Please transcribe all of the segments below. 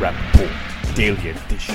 Rapp Report Daily Edition,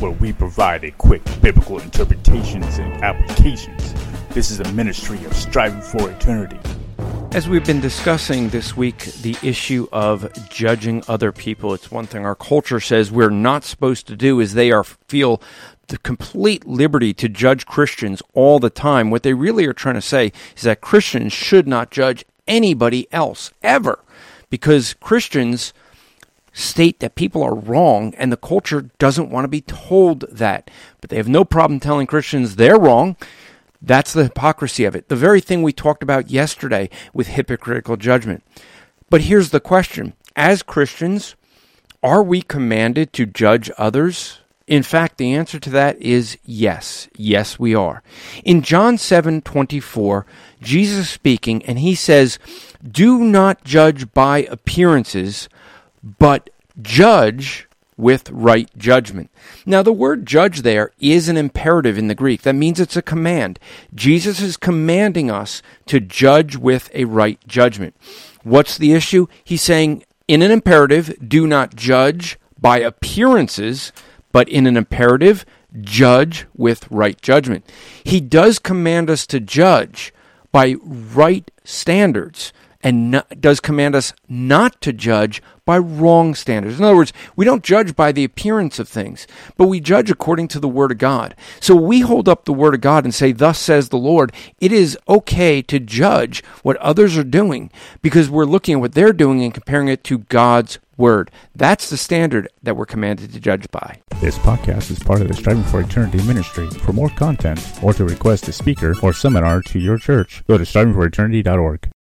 where we provide a quick biblical interpretations and applications. This is a ministry of striving for eternity. As we've been discussing this week, the issue of judging other people, it's one thing our culture says we're not supposed to do is they are feel the complete liberty to judge Christians all the time. What they really are trying to say is that Christians should not judge anybody else ever because Christians state that people are wrong and the culture doesn't want to be told that. But they have no problem telling Christians they're wrong. That's the hypocrisy of it. The very thing we talked about yesterday with hypocritical judgment. But here's the question As Christians, are we commanded to judge others? In fact, the answer to that is yes. Yes, we are. In John 7 24, Jesus speaking, and he says, Do not judge by appearances, but judge with right judgment. Now, the word judge there is an imperative in the Greek. That means it's a command. Jesus is commanding us to judge with a right judgment. What's the issue? He's saying, in an imperative, do not judge by appearances, but in an imperative, judge with right judgment. He does command us to judge by right standards and does command us not to judge by wrong standards. In other words, we don't judge by the appearance of things, but we judge according to the Word of God. So we hold up the Word of God and say, Thus says the Lord. It is okay to judge what others are doing because we're looking at what they're doing and comparing it to God's Word. That's the standard that we're commanded to judge by. This podcast is part of the Striving for Eternity ministry. For more content or to request a speaker or seminar to your church, go to strivingforeternity.org.